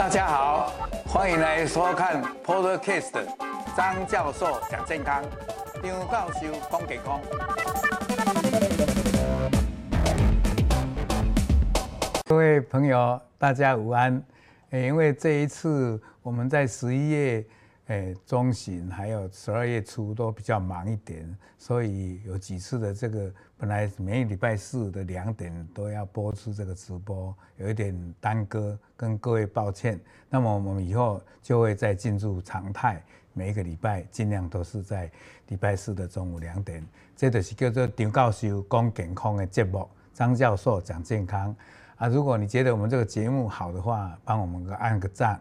大家好，欢迎来收看 Podcast 张教授讲健康，张教授讲健康。各位朋友，大家午安。因为这一次我们在十一月。哎，中旬还有十二月初都比较忙一点，所以有几次的这个本来每个礼拜四的两点都要播出这个直播，有一点耽搁，跟各位抱歉。那么我们以后就会再进入常态，每一个礼拜尽量都是在礼拜四的中午两点。这就是叫做张教授讲健康的节目，张教授讲健康啊。如果你觉得我们这个节目好的话，帮我们个按个赞，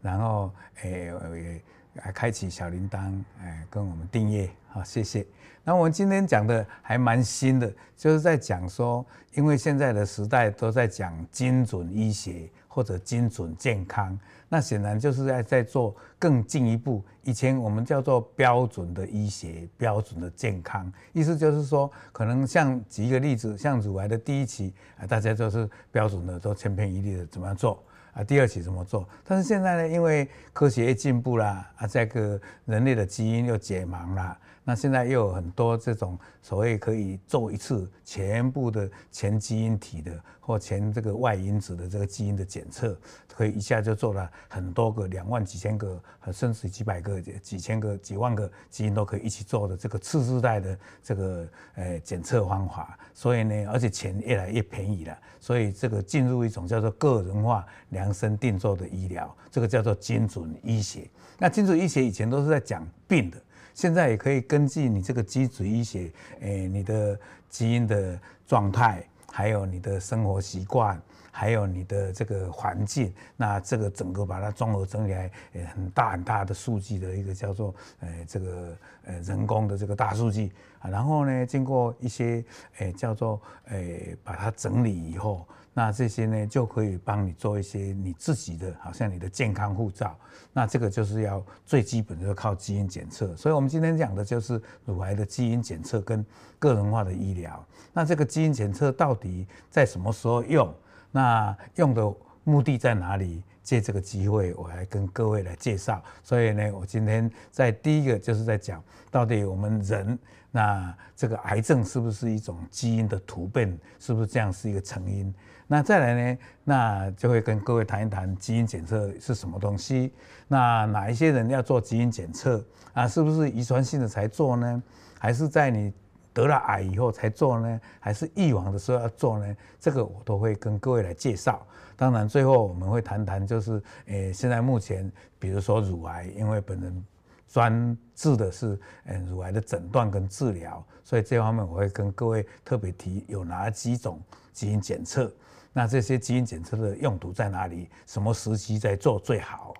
然后诶。来开启小铃铛，哎，跟我们订阅，好，谢谢。那我们今天讲的还蛮新的，就是在讲说，因为现在的时代都在讲精准医学或者精准健康，那显然就是在在做更进一步。以前我们叫做标准的医学、标准的健康，意思就是说，可能像举一个例子，像乳癌的第一期啊，大家就是标准的，都千篇一律的怎么样做。第二期怎么做？但是现在呢，因为科学也进步了，啊，这个人类的基因又解盲了，那现在又有很多这种所谓可以做一次全部的全基因体的或全这个外因子的这个基因的检测，可以一下就做了很多个两万几千个，甚至几百个、几千个、几万个基因都可以一起做的这个次世代的这个呃检测方法。所以呢，而且钱越来越便宜了，所以这个进入一种叫做个人化。量身定做的医疗，这个叫做精准医学。那精准医学以前都是在讲病的，现在也可以根据你这个精准医学，诶，你的基因的状态，还有你的生活习惯，还有你的这个环境，那这个整个把它综合整理来，很大很大的数据的一个叫做，诶，这个呃人工的这个大数据啊，然后呢，经过一些诶叫做诶把它整理以后。那这些呢，就可以帮你做一些你自己的，好像你的健康护照。那这个就是要最基本的，就靠基因检测。所以我们今天讲的就是乳癌的基因检测跟个人化的医疗。那这个基因检测到底在什么时候用？那用的目的在哪里？借这个机会，我来跟各位来介绍。所以呢，我今天在第一个就是在讲，到底我们人。那这个癌症是不是一种基因的突变？是不是这样是一个成因？那再来呢？那就会跟各位谈一谈基因检测是什么东西？那哪一些人要做基因检测啊？是不是遗传性的才做呢？还是在你得了癌以后才做呢？还是预防的时候要做呢？这个我都会跟各位来介绍。当然，最后我们会谈谈，就是诶，现在目前比如说乳癌，因为本人。专治的是嗯乳癌的诊断跟治疗，所以这方面我会跟各位特别提有哪几种基因检测，那这些基因检测的用途在哪里？什么时期在做最好？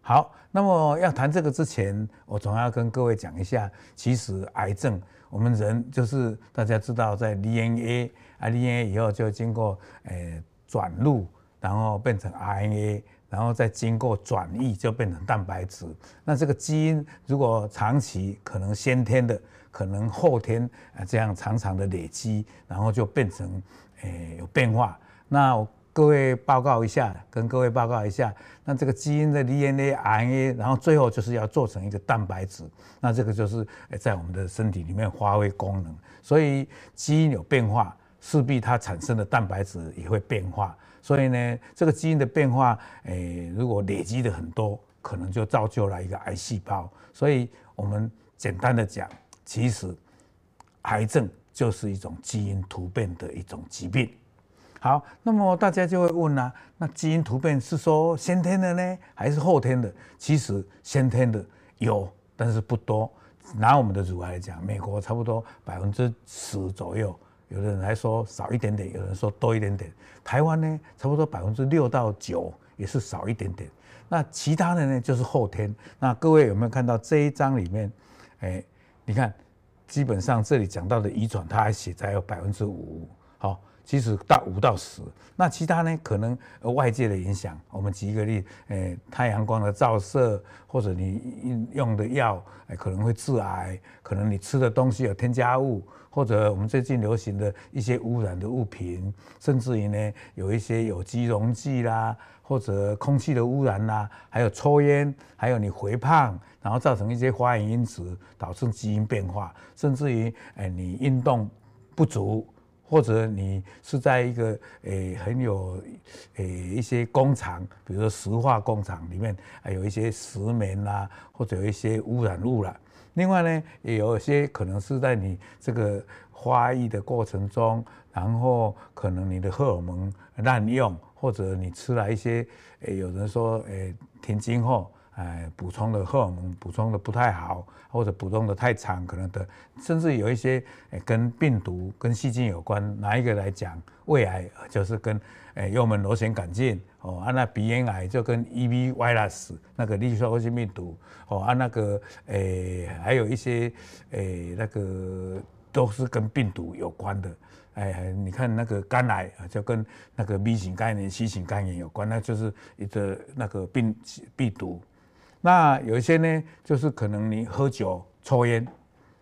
好，那么要谈这个之前，我总要跟各位讲一下，其实癌症我们人就是大家知道在 DNA 啊 DNA 以后就经过诶转录，然后变成 RNA。然后再经过转译，就变成蛋白质。那这个基因如果长期可能先天的，可能后天啊这样长长的累积，然后就变成诶有变化。那各位报告一下，跟各位报告一下，那这个基因的 DNA、RNA，然后最后就是要做成一个蛋白质。那这个就是在我们的身体里面发挥功能。所以基因有变化，势必它产生的蛋白质也会变化。所以呢，这个基因的变化，诶，如果累积的很多，可能就造就了一个癌细胞。所以我们简单的讲，其实癌症就是一种基因突变的一种疾病。好，那么大家就会问啦，那基因突变是说先天的呢，还是后天的？其实先天的有，但是不多。拿我们的乳癌来讲，美国差不多百分之十左右。有的人还说少一点点，有人说多一点点。台湾呢，差不多百分之六到九，也是少一点点。那其他的呢，就是后天。那各位有没有看到这一章里面？哎，你看，基本上这里讲到的遗传，它还写在有百分之五。好，其实到五到十。那其他呢，可能外界的影响。我们举一个例，诶、太阳光的照射，或者你用的药，欸，可能会致癌，可能你吃的东西有添加物，或者我们最近流行的一些污染的物品，甚至于呢，有一些有机溶剂啦，或者空气的污染啦，还有抽烟，还有你肥胖，然后造成一些发炎因子，导致基因变化，甚至于诶、你运动不足。或者你是在一个诶、很有诶、一些工厂，比如说石化工厂里面，还有一些石棉啦，或者有一些污染物啦。另外呢，也有一些可能是在你这个发育的过程中，然后可能你的荷尔蒙滥用，或者你吃了一些诶、有人说诶停经后。哎，补充的荷尔蒙补充的不太好，或者补充的太长，可能的，甚至有一些哎跟病毒、跟细菌有关。哪一个来讲，胃癌就是跟哎幽门螺旋杆菌哦，啊那鼻咽癌就跟 EB virus 那个粒状性病毒哦，啊那个哎还有一些哎那个都是跟病毒有关的。哎，你看那个肝癌啊，就跟那个 B 型肝炎、C 型肝炎有关，那就是一个那个病病毒。那有一些呢，就是可能你喝酒、抽烟，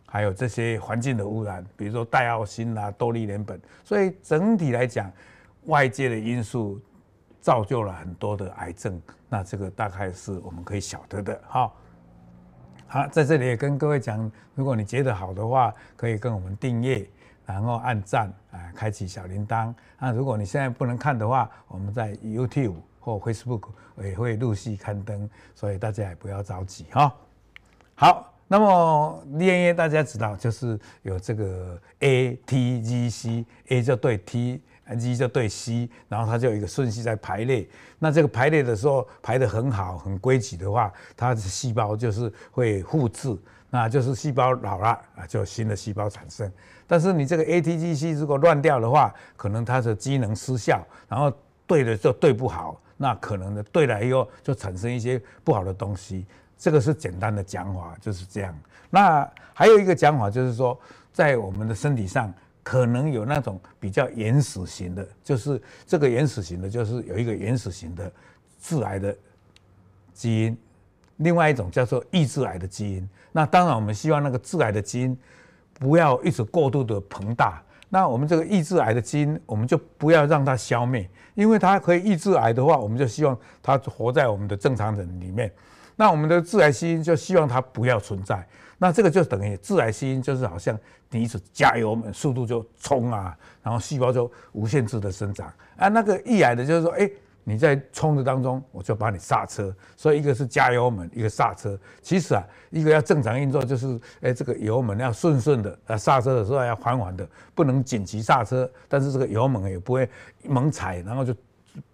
还有这些环境的污染，比如说戴奥辛啦、多氯联苯，所以整体来讲，外界的因素造就了很多的癌症。那这个大概是我们可以晓得的哈。好，在这里也跟各位讲，如果你觉得好的话，可以跟我们订阅，然后按赞啊，开启小铃铛。那如果你现在不能看的话，我们在 YouTube。或 Facebook 也会陆续刊登，所以大家也不要着急哈。好，那么 DNA 大家知道就是有这个 A T G C，A 就对 T，G 就对 C，然后它就有一个顺序在排列。那这个排列的时候排得很好、很规矩的话，它的细胞就是会复制，那就是细胞老了啊，就新的细胞产生。但是你这个 A T G C 如果乱掉的话，可能它的机能失效，然后对的就对不好。那可能呢，对了以后就产生一些不好的东西，这个是简单的讲法，就是这样。那还有一个讲法就是说，在我们的身体上可能有那种比较原始型的，就是这个原始型的，就是有一个原始型的致癌的基因，另外一种叫做抑制癌的基因。那当然，我们希望那个致癌的基因不要一直过度的膨大。那我们这个抑制癌的基因，我们就不要让它消灭，因为它可以抑制癌的话，我们就希望它活在我们的正常人里面。那我们的致癌基因就希望它不要存在。那这个就等于致癌基因就是好像你一直加油门，速度就冲啊，然后细胞就无限制的生长啊。那个抑癌的就是说，哎。你在冲的当中，我就把你刹车。所以一个是加油门，一个刹车。其实啊，一个要正常运作，就是哎，这个油门要顺顺的，啊，刹车的时候要缓缓的，不能紧急刹车。但是这个油门也不会猛踩，然后就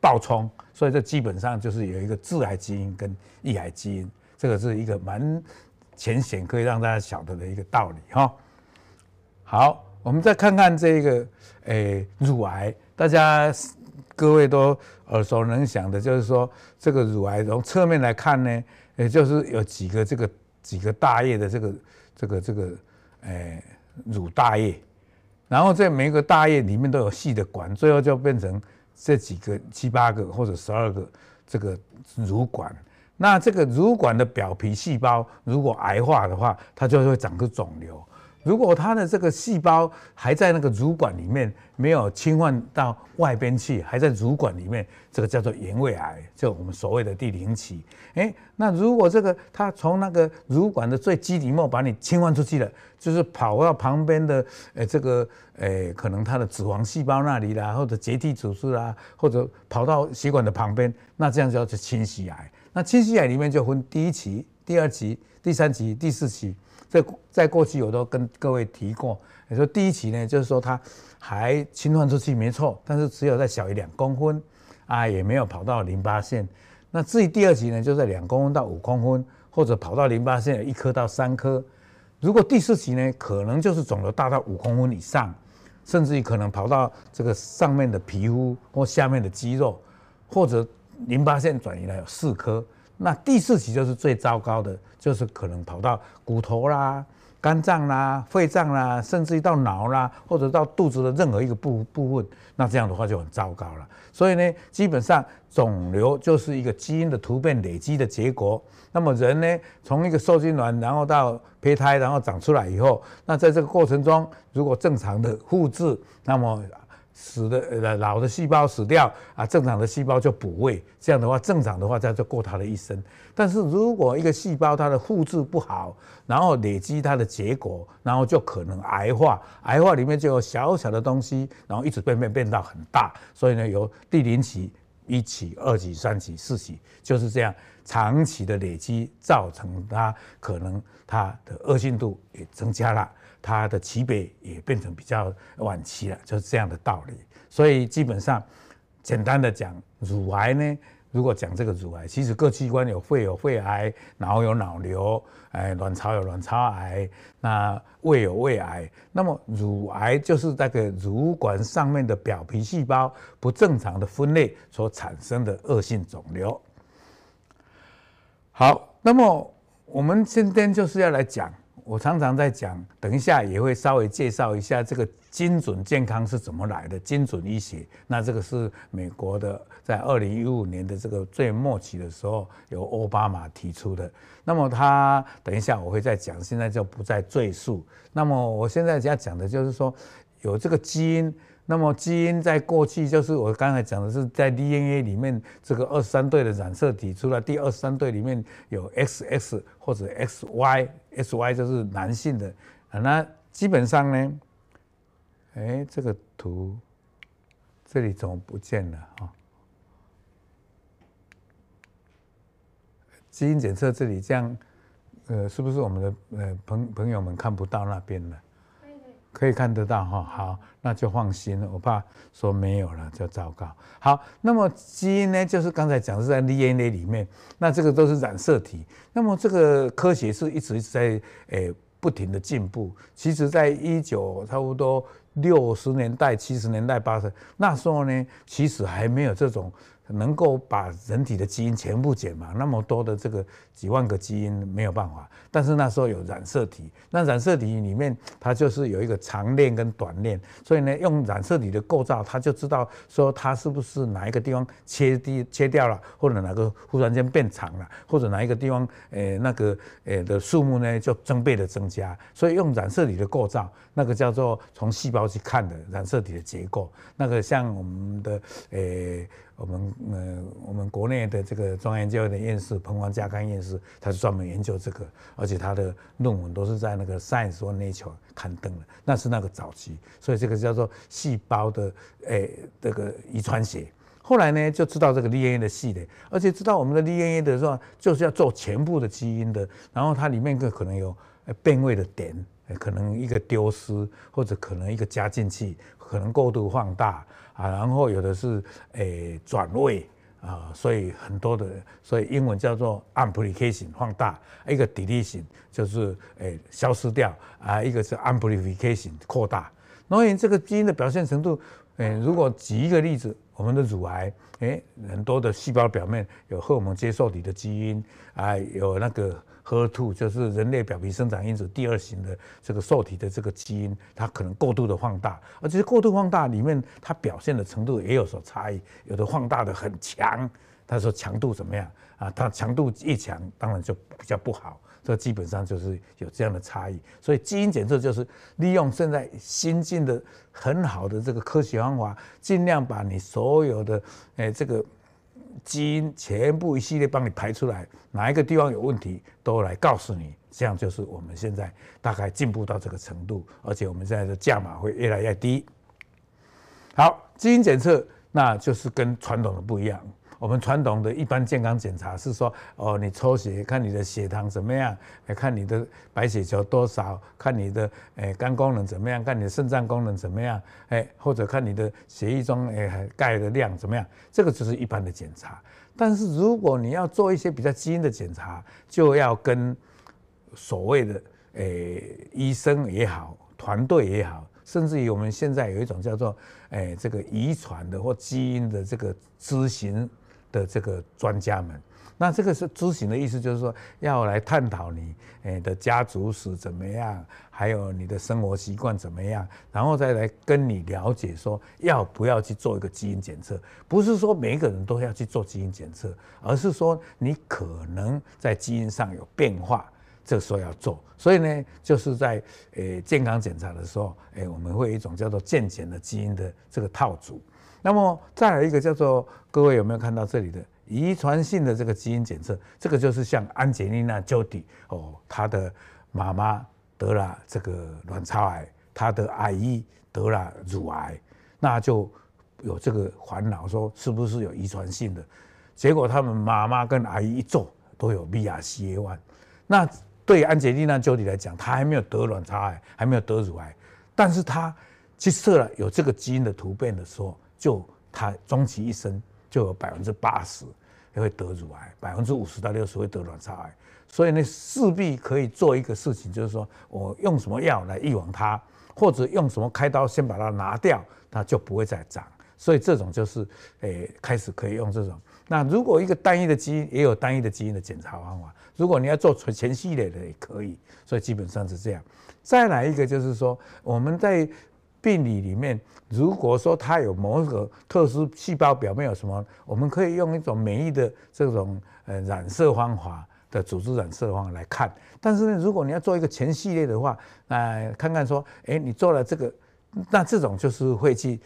爆冲。所以这基本上就是有一个致癌基因跟抑癌基因，这个是一个蛮浅显可以让大家晓得的一个道理哈。好，我们再看看这个诶乳癌，大家。各位都耳熟能详的，就是说这个乳癌从侧面来看呢，也就是有几个这个几个大叶的这个这个这个诶乳大叶，然后这每一个大叶里面都有细的管，最后就变成这几个七八个或者十二个这个乳管。那这个乳管的表皮细胞如果癌化的话，它就会长个肿瘤。如果它的这个细胞还在那个乳管里面，没有侵犯到外边去，还在乳管里面，这个叫做原位癌，就我们所谓的第零期。诶，那如果这个它从那个乳管的最基底膜把你侵犯出去了，就是跑到旁边的诶这个诶可能它的脂肪细胞那里啦，或者结缔组织啦，或者跑到血管的旁边，那这样叫做侵袭癌。那侵袭癌里面就分第一期、第二期、第三期、第四期。在在过去我都跟各位提过，你说第一期呢，就是说它还侵犯出去没错，但是只有在小于两公分，啊也没有跑到淋巴腺。那至于第二期呢，就在两公分到五公分，或者跑到淋巴腺有一颗到三颗。如果第四期呢，可能就是肿瘤大到五公分以上，甚至于可能跑到这个上面的皮肤或下面的肌肉，或者淋巴腺转移了有四颗。那第四期就是最糟糕的，就是可能跑到骨头啦、肝脏啦、肺脏啦，甚至于到脑啦，或者到肚子的任何一个部部分，那这样的话就很糟糕了。所以呢，基本上肿瘤就是一个基因的突变累积的结果。那么人呢，从一个受精卵，然后到胚胎，然后长出来以后，那在这个过程中，如果正常的复制，那么死的呃老的细胞死掉啊，正常的细胞就补位，这样的话正常的话，这样就过它的一生。但是如果一个细胞它的复制不好，然后累积它的结果，然后就可能癌化，癌化里面就有小小的东西，然后一直变变变到很大，所以呢，由第零期、一期、二期、三期、四期就是这样长期的累积，造成它可能它的恶性度也增加了。它的期别也变成比较晚期了，就是这样的道理。所以基本上，简单的讲，乳癌呢，如果讲这个乳癌，其实各器官有肺有肺癌，脑有脑瘤，哎，卵巢有卵巢癌，那胃有胃癌。那么乳癌就是那个乳管上面的表皮细胞不正常的分裂所产生的恶性肿瘤。好，那么我们今天就是要来讲。我常常在讲，等一下也会稍微介绍一下这个精准健康是怎么来的。精准医学，那这个是美国的，在二零一五年的这个最末期的时候，由奥巴马提出的。那么他等一下我会再讲，现在就不再赘述。那么我现在要讲的就是说，有这个基因。那么基因在过去就是我刚才讲的是在 DNA 里面这个二十三对的染色体，除了第二十三对里面有 XX 或者 XY SY 就是男性的啊。那基本上呢，哎，这个图这里怎么不见了啊？基因检测这里这样，呃，是不是我们的呃朋朋友们看不到那边了？可以看得到哈，好，那就放心了。我怕说没有了就糟糕。好，那么基因呢，就是刚才讲是在 DNA 里面，那这个都是染色体。那么这个科学是一直在诶不停的进步。其实，在一九差不多六十年代、七十年代、八十那时候呢，其实还没有这种。能够把人体的基因全部解码，那么多的这个几万个基因没有办法。但是那时候有染色体，那染色体里面它就是有一个长链跟短链，所以呢，用染色体的构造，它就知道说它是不是哪一个地方切地切掉了，或者哪个忽然间变长了，或者哪一个地方诶、呃、那个诶的数目呢就增倍的增加。所以用染色体的构造，那个叫做从细胞去看的染色体的结构，那个像我们的诶。呃我们呃，我们国内的这个中央研究院的院士彭黄家康院士，他是专门研究这个，而且他的论文都是在那个 Science 或 Nature 刊登的，那是那个早期，所以这个叫做细胞的诶、欸、这个遗传学。后来呢，就知道这个 DNA 的系列，而且知道我们的 DNA 的时候，就是要做全部的基因的，然后它里面可能有变位的点，可能一个丢失，或者可能一个加进去，可能过度放大。啊，然后有的是诶转位啊，所以很多的，所以英文叫做 amplification 放大，一个 deletion 就是诶消失掉啊，一个是 amplification 扩大。所以这个基因的表现程度，诶，如果举一个例子，我们的乳癌，诶，很多的细胞表面有荷尔蒙接受体的基因啊，有那个。H e r 就是人类表皮生长因子第二型的这个受体的这个基因，它可能过度的放大，而且过度放大里面它表现的程度也有所差异，有的放大的很强，他说强度怎么样啊？它强度一强，当然就比较不好，这基本上就是有这样的差异。所以基因检测就是利用现在新进的很好的这个科学方法，尽量把你所有的诶这个。基因全部一系列帮你排出来，哪一个地方有问题都来告诉你，这样就是我们现在大概进步到这个程度，而且我们现在的价码会越来越低。好，基因检测那就是跟传统的不一样。我们传统的一般健康检查是说，哦，你抽血看你的血糖怎么样，来看你的白血球多少，看你的诶肝功能怎么样，看你的肾脏功能怎么样，诶或者看你的血液中诶钙的量怎么样，这个就是一般的检查。但是如果你要做一些比较基因的检查，就要跟所谓的诶医生也好，团队也好。甚至于我们现在有一种叫做，诶，这个遗传的或基因的这个咨询的这个专家们。那这个是咨询的意思，就是说要来探讨你诶的家族史怎么样，还有你的生活习惯怎么样，然后再来跟你了解说要不要去做一个基因检测。不是说每一个人都要去做基因检测，而是说你可能在基因上有变化，这时候要做。所以呢，就是在诶健康检查的时候，诶我们会有一种叫做健检的基因的这个套组。那么再来一个叫做各位有没有看到这里的？遗传性的这个基因检测，这个就是像安杰丽娜·裘迪哦，她的妈妈得了这个卵巢癌，她的阿姨得了乳癌，那就有这个烦恼，说是不是有遗传性的？结果他们妈妈跟阿姨一做都有 BRCA1。那对安杰丽娜·裘迪来讲，她还没有得卵巢癌，还没有得乳癌，但是她去测了有这个基因的突变的时候，就他终其一生。就有百分之八十会得乳癌，百分之五十到六十会得卵巢癌，所以呢，势必可以做一个事情，就是说我用什么药来预防它，或者用什么开刀先把它拿掉，它就不会再长。所以这种就是诶、开始可以用这种。那如果一个单一的基因，也有单一的基因的检查方法。如果你要做全全系列的也可以。所以基本上是这样。再来一个就是说，我们在。病理里面，如果说它有某一个特殊细胞表面有什么，我们可以用一种免疫的这种呃染色方法的组织染色方法来看。但是呢，如果你要做一个全系列的话，那看看说，哎，你做了这个，那这种就是会去，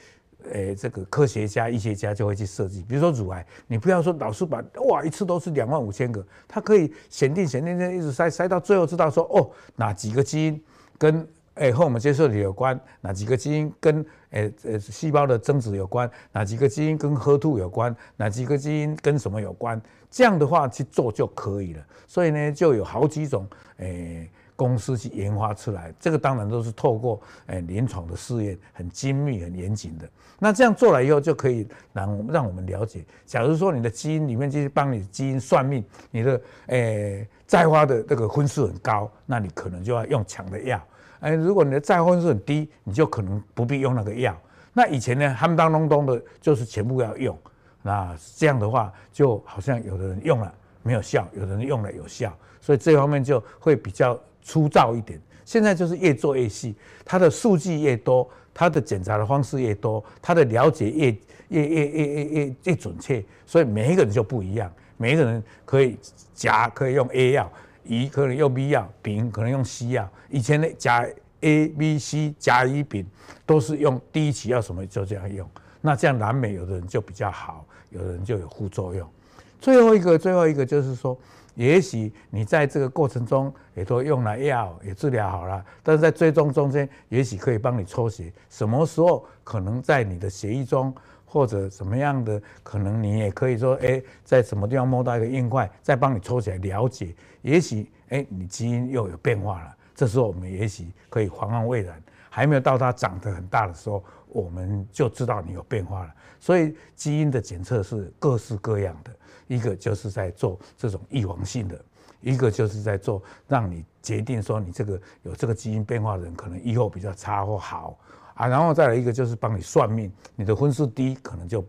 诶，这个科学家、医学家就会去设计。比如说乳癌，你不要说老是把哇一次都是两万五千个，它可以选定选定选定，一直筛筛到最后知道说哦哪几个基因跟。哎，和我们接受的有关，哪几个基因跟呃呃细胞的增殖有关？哪几个基因跟喝吐有关？哪几个基因跟什么有关？这样的话去做就可以了。所以呢，就有好几种诶公司去研发出来。这个当然都是透过诶临床的试验，很精密、很严谨的。那这样做了以后，就可以让让我们了解。假如说你的基因里面就是帮你基因算命，你的诶再发的这个分数很高，那你可能就要用强的药。哎，如果你的再婚率很低，你就可能不必用那个药。那以前呢，夯当隆咚的，就是全部要用。那这样的话，就好像有的人用了没有效，有的人用了有效，所以这方面就会比较粗糙一点。现在就是越做越细，它的数据越多，它的检查的方式越多，它的了解越越越越越越越准确，所以每一个人就不一样。每一个人可以甲可以用 A 药。乙可能用 B 药，丙可能用 C 药。以前的甲 A、B、C 甲、乙、丙都是用第一期药什么就这样用。那这样难免有的人就比较好，有的人就有副作用。最后一个，最后一个就是说，也许你在这个过程中也都用了药，也治疗好了，但是在追踪中间，也许可以帮你抽血，什么时候可能在你的血液中。或者什么样的可能，你也可以说，哎，在什么地方摸到一个硬块，再帮你抽起来了解，也许，哎，你基因又有变化了。这时候我们也许可以防患未然，还没有到它长得很大的时候，我们就知道你有变化了。所以基因的检测是各式各样的，一个就是在做这种预防性的，一个就是在做让你决定说你这个有这个基因变化的人，可能以后比较差或好。啊，然后再来一个就是帮你算命，你的分数低，可能就，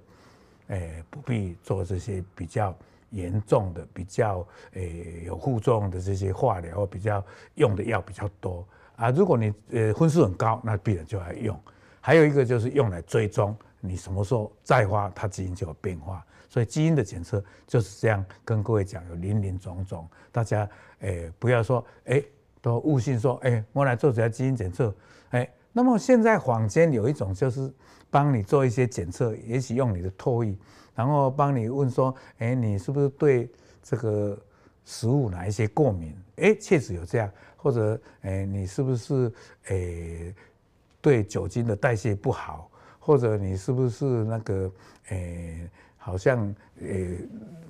诶、不必做这些比较严重的、比较诶、有副作用的这些化疗，比较用的药比较多啊。如果你呃分数很高，那必然就要用。还有一个就是用来追踪你什么时候再发，它基因就有变化。所以基因的检测就是这样，跟各位讲有林林总总，大家诶、不要说诶、都误信说诶、我来做这下基因检测。那么现在坊间有一种就是帮你做一些检测，也许用你的唾液，然后帮你问说，哎，你是不是对这个食物哪一些过敏？哎，确实有这样，或者哎，你是不是哎对酒精的代谢不好？或者你是不是那个哎，好像哎，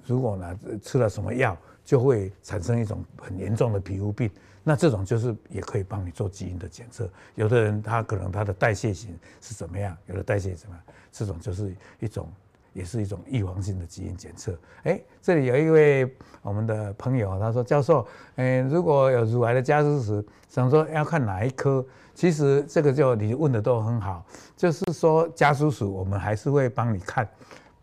如果呢吃了什么药，就会产生一种很严重的皮肤病？那这种就是也可以帮你做基因的检测，有的人他可能他的代谢型是怎么样，有的代谢怎么样，这种就是一种，也是一种预防性的基因检测。哎，这里有一位我们的朋友，他说教授，嗯，如果有乳癌的家族史，想说要看哪一科，其实这个就你问的都很好，就是说家族史我们还是会帮你看，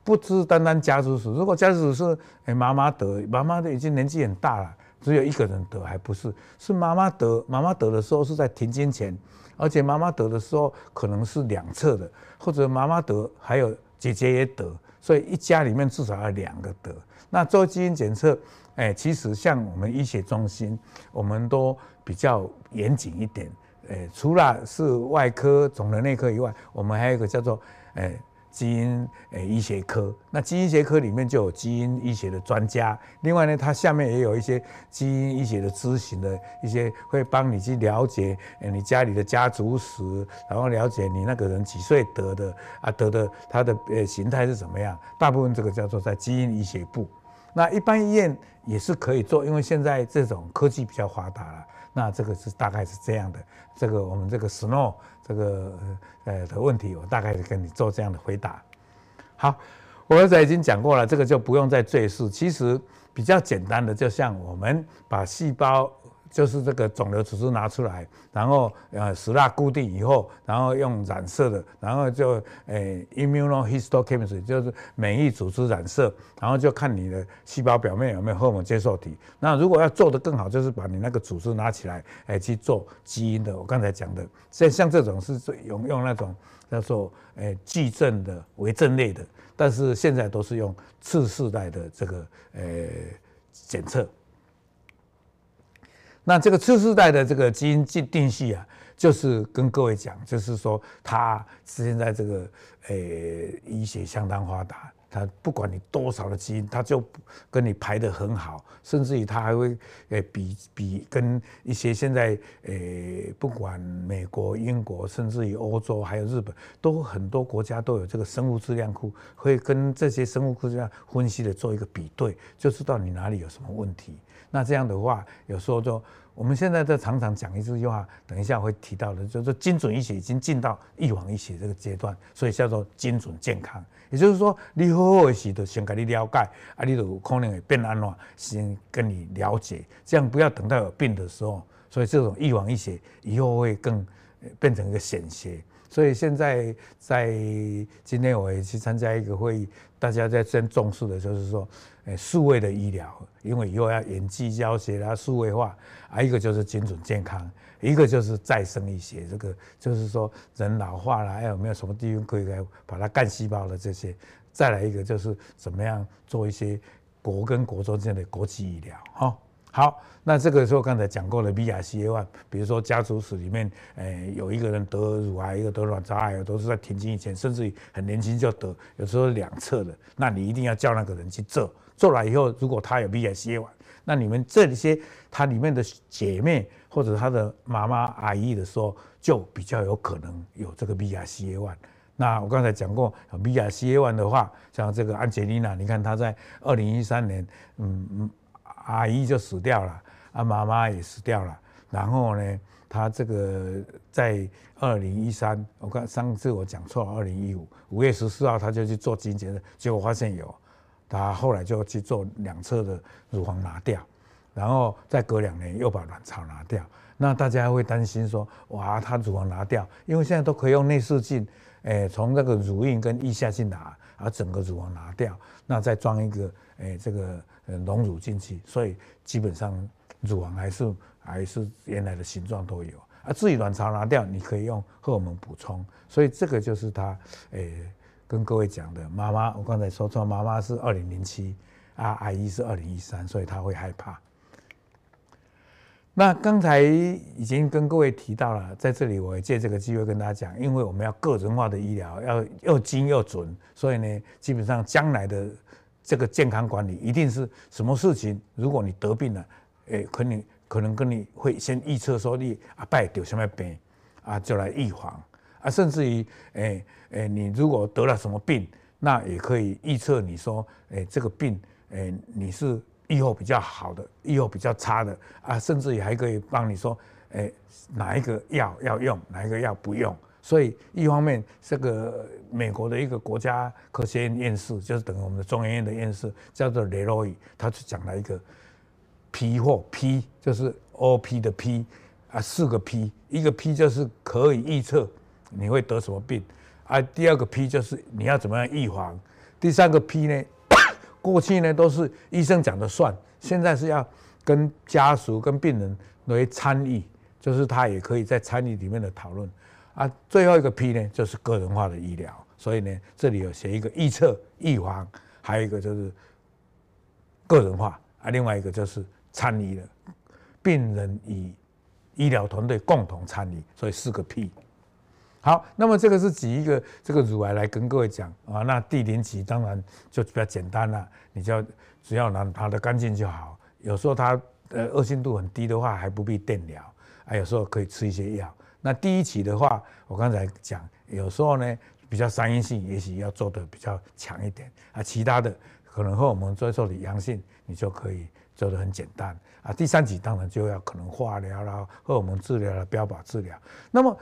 不是单单家族史。如果家族史是哎妈妈得，妈妈的已经年纪很大了，只有一个人得，还不是，是妈妈得，妈妈得的时候是在停经前，而且妈妈得的时候可能是两侧的，或者妈妈得还有姐姐也得，所以一家里面至少要两个得。那做基因检测，哎，其实像我们医学中心，我们都比较严谨一点。哎，除了是外科、肿瘤内科以外，我们还有一个叫做哎基因诶医学科。那基因学科里面就有基因医学的专家，另外呢，它下面也有一些基因医学的咨询的一些，会帮你去了解诶你家里的家族史，然后了解你那个人几岁得的啊，得的他的呃形态是怎么样。大部分这个叫做在基因医学部。那一般医院也是可以做，因为现在这种科技比较发达了。那这个是大概是这样的。这个我们这个 Snow 这个呃的问题，我大概是跟你做这样的回答。好，我刚才已经讲过了，这个就不用再赘述。其实比较简单的，就像我们把细胞。就是这个肿瘤组织拿出来，然后呃石蜡固定以后，然后用染色的，然后就诶 immunohistochemistry 就是免疫组织染色，然后就看你的细胞表面有没有荷尔蒙接受体。那如果要做得更好，就是把你那个组织拿起来，诶去做基因的。我刚才讲的，像像这种是最用用那种叫做诶矩阵的微阵列的，但是现在都是用次世代的这个诶检测。那这个次世代的这个基因定定序啊，就是跟各位讲，就是说它现在这个诶、医学相当发达，它不管你多少的基因，它就跟你排得很好，甚至于它还会诶比比跟一些现在诶、不管美国、英国，甚至于欧洲还有日本，都很多国家都有这个生物质量库，会跟这些生物质量分析的做一个比对，就知道你哪里有什么问题。那这样的话，有时候就我们现在在常常讲一句话，等一下会提到的，就是精准医学已经进到预防医学这个阶段，所以叫做精准健康。也就是说，你好好的时就先给你了解，啊，你就有可能会变安怎，先跟你了解，这样不要等到有病的时候。所以这种预防医学以后会更变成一个显学。所以现在在今天我也去参加一个会议，大家在先重视的就是说，诶，数位的医疗，因为以后要远距教学啦，数位化啊，一个就是精准健康，一个就是再生医学，这个就是说人老化了，还有没有什么地方可以来把它干细胞的这些，再来一个就是怎么样做一些国跟国中间的国际医疗，哈。好，那这个时候刚才讲过的 BRCA1，比如说家族史里面，诶有一个人得乳癌，一个得卵巢癌，都是在停经以前，甚至于很年轻就得，有时候两侧的，那你一定要叫那个人去做，做了以后，如果他有 BRCA1，那你们这些他里面的姐妹或者他的妈妈阿姨的时候，就比较有可能有这个 BRCA1。那我刚才讲过，BRCA1 的话，像这个安杰丽娜，你看她在二零一三年，嗯嗯。阿姨就死掉了，啊，妈妈也死掉了。然后呢，他这个在二零一三，我看上次我讲错了，二零一五五月十四号他就去做基因检测，结果发现有，他后来就去做两侧的乳房拿掉，然后再隔两年又把卵巢拿掉。那大家会担心说，哇，他乳房拿掉，因为现在都可以用内视镜，诶，从那个乳晕跟腋下去拿，把整个乳房拿掉，那再装一个，诶，这个。隆乳进去，所以基本上乳房还是还是原来的形状都有啊。至于卵巢拿掉，你可以用荷尔蒙补充。所以这个就是他诶、跟各位讲的。妈妈，我刚才说错，妈妈是二零零七啊，阿姨是二零一三，所以他会害怕。那刚才已经跟各位提到了，在这里我也借这个机会跟大家讲，因为我们要个人化的医疗，要又精又准，所以呢，基本上将来的。这个健康管理一定是什么事情？如果你得病了，诶，可能可能跟你会先预测说你啊，拜得什么病啊，就来预防啊，甚至于诶诶，你如果得了什么病，那也可以预测你说，诶，这个病诶，你是预后比较好的，预后比较差的啊，甚至于还可以帮你说，诶，哪一个药要用，哪一个药不用。所以一方面，这个美国的一个国家科学院院士，就是等于我们的中研院的院士，叫做雷诺伊，他就讲了一个 P 或 P，就是 OP 的 P 啊，四个 P，一个 P 就是可以预测你会得什么病，啊，第二个 P 就是你要怎么样预防，第三个 P 呢，过去呢都是医生讲的算，现在是要跟家属跟病人来参与，就是他也可以在参与里面的讨论啊。最后一个 P 呢，就是个人化的医疗，所以呢，这里有写一个预测、预防，还有一个就是个人化啊，另外一个就是参与了病人与医疗团队共同参与，所以四个 P。好，那么这个是举一个这个乳癌来跟各位讲啊，那第零期当然就比较简单了，你就要只要拿它的干净就好。有时候它呃恶性度很低的话，还不必电疗，啊，有时候可以吃一些药。那第一期的话，我刚才讲，有时候呢比较三阴性，也许要做的比较强一点啊，其他的可能荷尔蒙接受的阳性，你就可以做的很简单啊。第三期当然就要可能化疗啦、和我们治疗啦、标靶治疗，那么。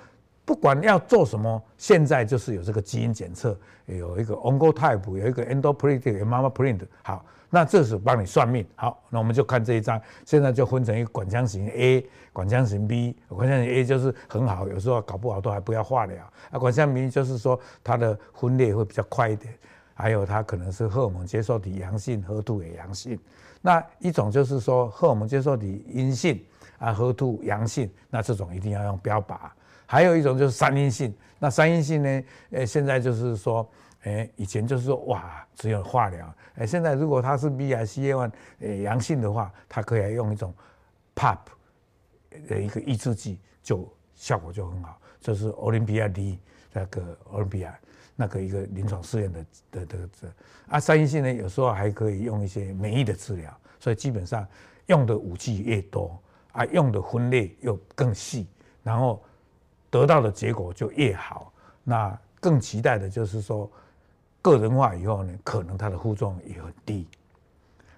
不管要做什么，现在就是有这个基因检测，有一个 Oncotype，有一个 EndoPredict，有 MammaPrint。好，那这是帮你算命。好，那我们就看这一张，现在就分成一个管腔型 A、管腔型 B。管腔型 A 就是很好，有时候搞不好都还不要化疗。啊，管腔型 B 就是说它的分裂会比较快一点，还有它可能是荷尔蒙接受体阳性，HER2 也阳性。那一种就是说荷尔蒙接受体阴性啊，HER2 阳性，那这种一定要用标靶。还有一种就是三阴性，那三阴性呢？呃，现在就是说，诶，以前就是说，哇，只有化疗，诶，现在如果它是 BRCA1 诶阳性的话，它可以用一种 P A P 的一个抑制剂，就效果就很好。就是 Olympia D 那个 Olympia 那个一个临床试验的的的这啊，三阴性呢，有时候还可以用一些免疫的治疗，所以基本上用的武器越多啊，用的分类又更细，然后。得到的结果就越好，那更期待的就是说，个人化以后呢，可能它的副作用也很低。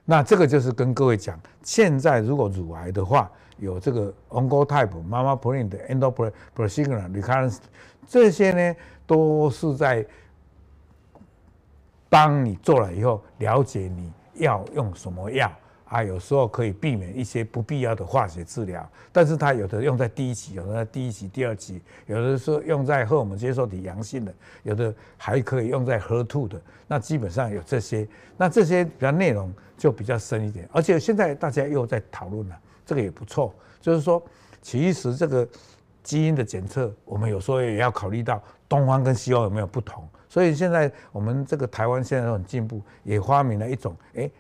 那这个就是跟各位讲，现在如果乳癌的话，有这个 Oncotype、MammaPrint、EndoPredict、Recurrence，这些呢都是在帮你做了以后，了解你要用什么药。啊，有时候可以避免一些不必要的化学治疗，但是它有的用在第一期，有的在第一期、第二期，有的是用在荷尔蒙接受体阳性的，有的还可以用在 HER2 的。那基本上有这些，那这些比较内容就比较深一点。而且现在大家又在讨论了，这个也不错，就是说，其实这个基因的检测，我们有时候也要考虑到东方跟西方有没有不同。所以现在我们这个台湾现在都很进步，也发明了一种，哎。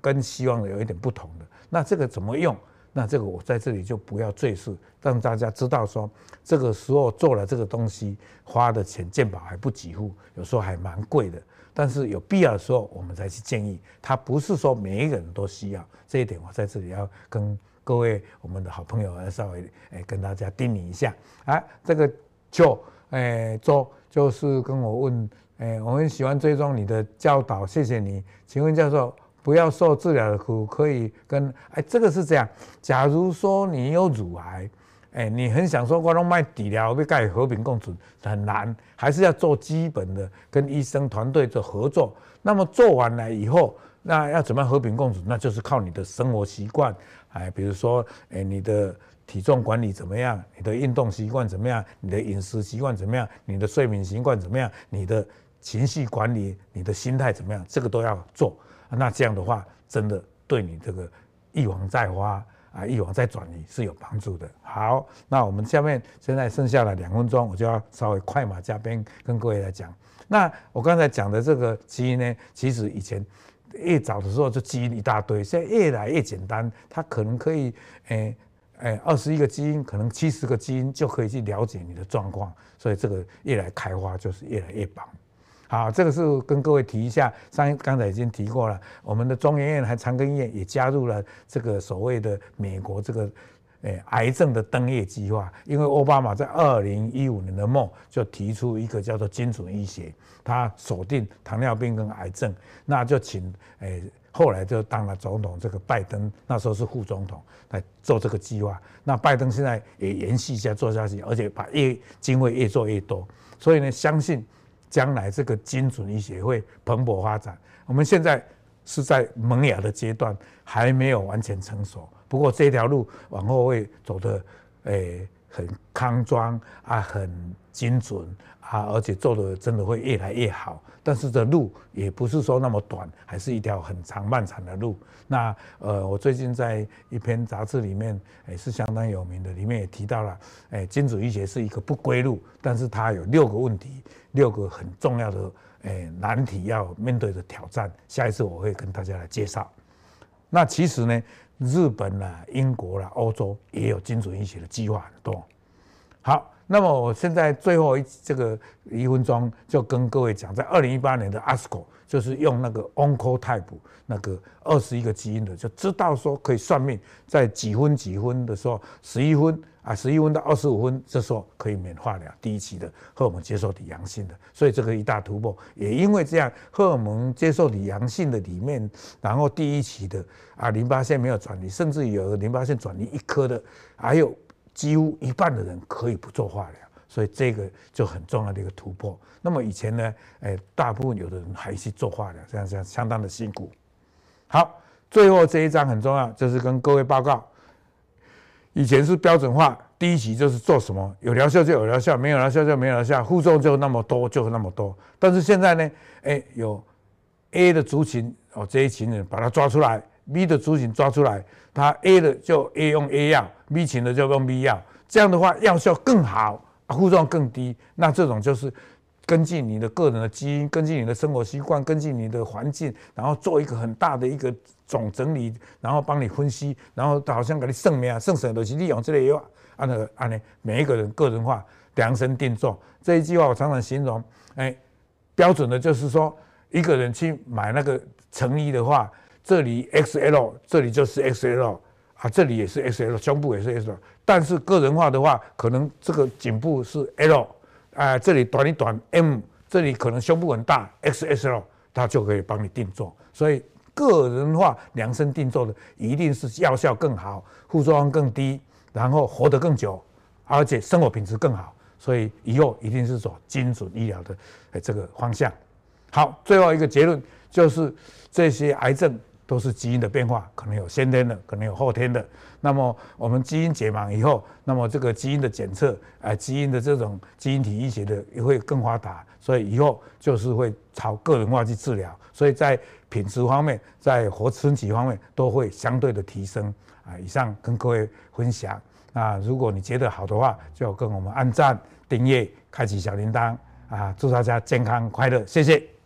跟希望的有一点不同的，那这个怎么用？那这个我在这里就不要赘述，让大家知道说，这个时候做了这个东西，花的钱健保还不给付，有时候还蛮贵的。但是有必要的时候，我们才去建议。它不是说每一个人都需要，这一点我在这里要跟各位我们的好朋友稍微诶跟大家叮咛一下。啊，这个就诶做就是跟我问，诶我很喜欢追踪你的教导，谢谢你。请问教授。不要受治疗的苦，可以跟哎，这个是这样。假如说你有乳癌，哎，你很想说我拢卖底疗，要跟和平共处，很难，还是要做基本的跟医生团队做合作。那么做完了以后，那要怎么样和平共处？那就是靠你的生活习惯，哎，比如说，哎，你的体重管理怎么样？你的运动习惯怎么样？你的饮食习惯怎么样？你的睡眠习惯怎么样？你的情绪管理、你的心态怎么样？这个都要做。那这样的话，真的对你这个一网再发啊，一网再转移是有帮助的。好，那我们下面现在剩下了两分钟，我就要稍微快马加鞭跟各位来讲。那我刚才讲的这个基因呢，其实以前越早的时候就基因一大堆，现在越来越简单，它可能可以诶诶二十一个基因，可能七十个基因就可以去了解你的状况，所以这个越来开花就是越来越棒。好，这个是跟各位提一下，上刚才已经提过了，我们的中研院还长庚医院也加入了这个所谓的美国这个，诶癌症的登月计划，因为奥巴马在二零一五年的末就提出一个叫做精准医学，他锁定糖尿病跟癌症，那就请诶后来就当了总统，这个拜登那时候是副总统来做这个计划，那拜登现在也延续一下做下去，而且把越经费越做越多，所以呢，相信。将来这个精准医学会蓬勃发展。我们现在是在萌芽的阶段，还没有完全成熟。不过这条路往后会走的诶很康庄啊，很精准啊，而且做的真的会越来越好。但是这路也不是说那么短，还是一条很长漫长的路。那呃，我最近在一篇杂志里面也是相当有名的，里面也提到了，哎，精准医学是一个不归路，但是它有六个问题，六个很重要的哎难题要面对的挑战。下一次我会跟大家来介绍。那其实呢，日本啦、英国啦、欧洲也有精准医学的计划很多。好。那么我现在最后一这个一分钟就跟各位讲，在二零一八年的 ASCO 就是用那个 Oncotype 那个二十一个基因的，就知道说可以算命，在几分几分的时候，十一分啊，十一分到二十五分，这时候可以免化疗第一期的荷尔蒙接受体阳性的，所以这个一大突破。也因为这样，荷尔蒙接受体阳性的里面，然后第一期的啊淋巴腺没有转移，甚至有淋巴腺转移一颗的，还有。几乎一半的人可以不做化疗，所以这个就很重要的一个突破。那么以前呢，哎，大部分有的人还是做化疗，这样这样相当的辛苦。好，最后这一章很重要，就是跟各位报告，以前是标准化，第一期就是做什么，有疗效就有疗效，没有疗效就没有疗效，副作用就那么多就那么多。但是现在呢，哎，有 A 的族群哦，这一群人把它抓出来。B 的族群抓出来，他 A 的就 A 用 A 药，B 群的就用 B 药，这样的话药效更好，副作用更低。那这种就是根据你的个人的基因，根据你的生活习惯，根据你的环境，然后做一个很大的一个总整理，然后帮你分析，然后好像给你算命啊，算算都是利用这类药，按那个按呢，每一个人个人化量身定做。这一句话我常常形容，哎，标准的就是说，一个人去买那个成衣的话。这里 XL，这里就是 XL 啊，这里也是 XL，胸部也是 XL。但是个人化的话，可能这个颈部是 L，啊，这里短一短 M，这里可能胸部很大 XSL，它就可以帮你定做。所以个人化量身定做的，一定是药效更好，副作用更低，然后活得更久，而且生活品质更好。所以以后一定是走精准医疗的这个方向。好，最后一个结论就是这些癌症。都是基因的变化，可能有先天的，可能有后天的。那么我们基因解盲以后，那么这个基因的检测，啊，基因的这种基因体医学的也会更发达，所以以后就是会朝个人化去治疗，所以在品质方面，在活存期方面都会相对的提升。啊，以上跟各位分享。啊，如果你觉得好的话，就跟我们按赞、订阅、开启小铃铛。啊，祝大家健康快乐，谢谢。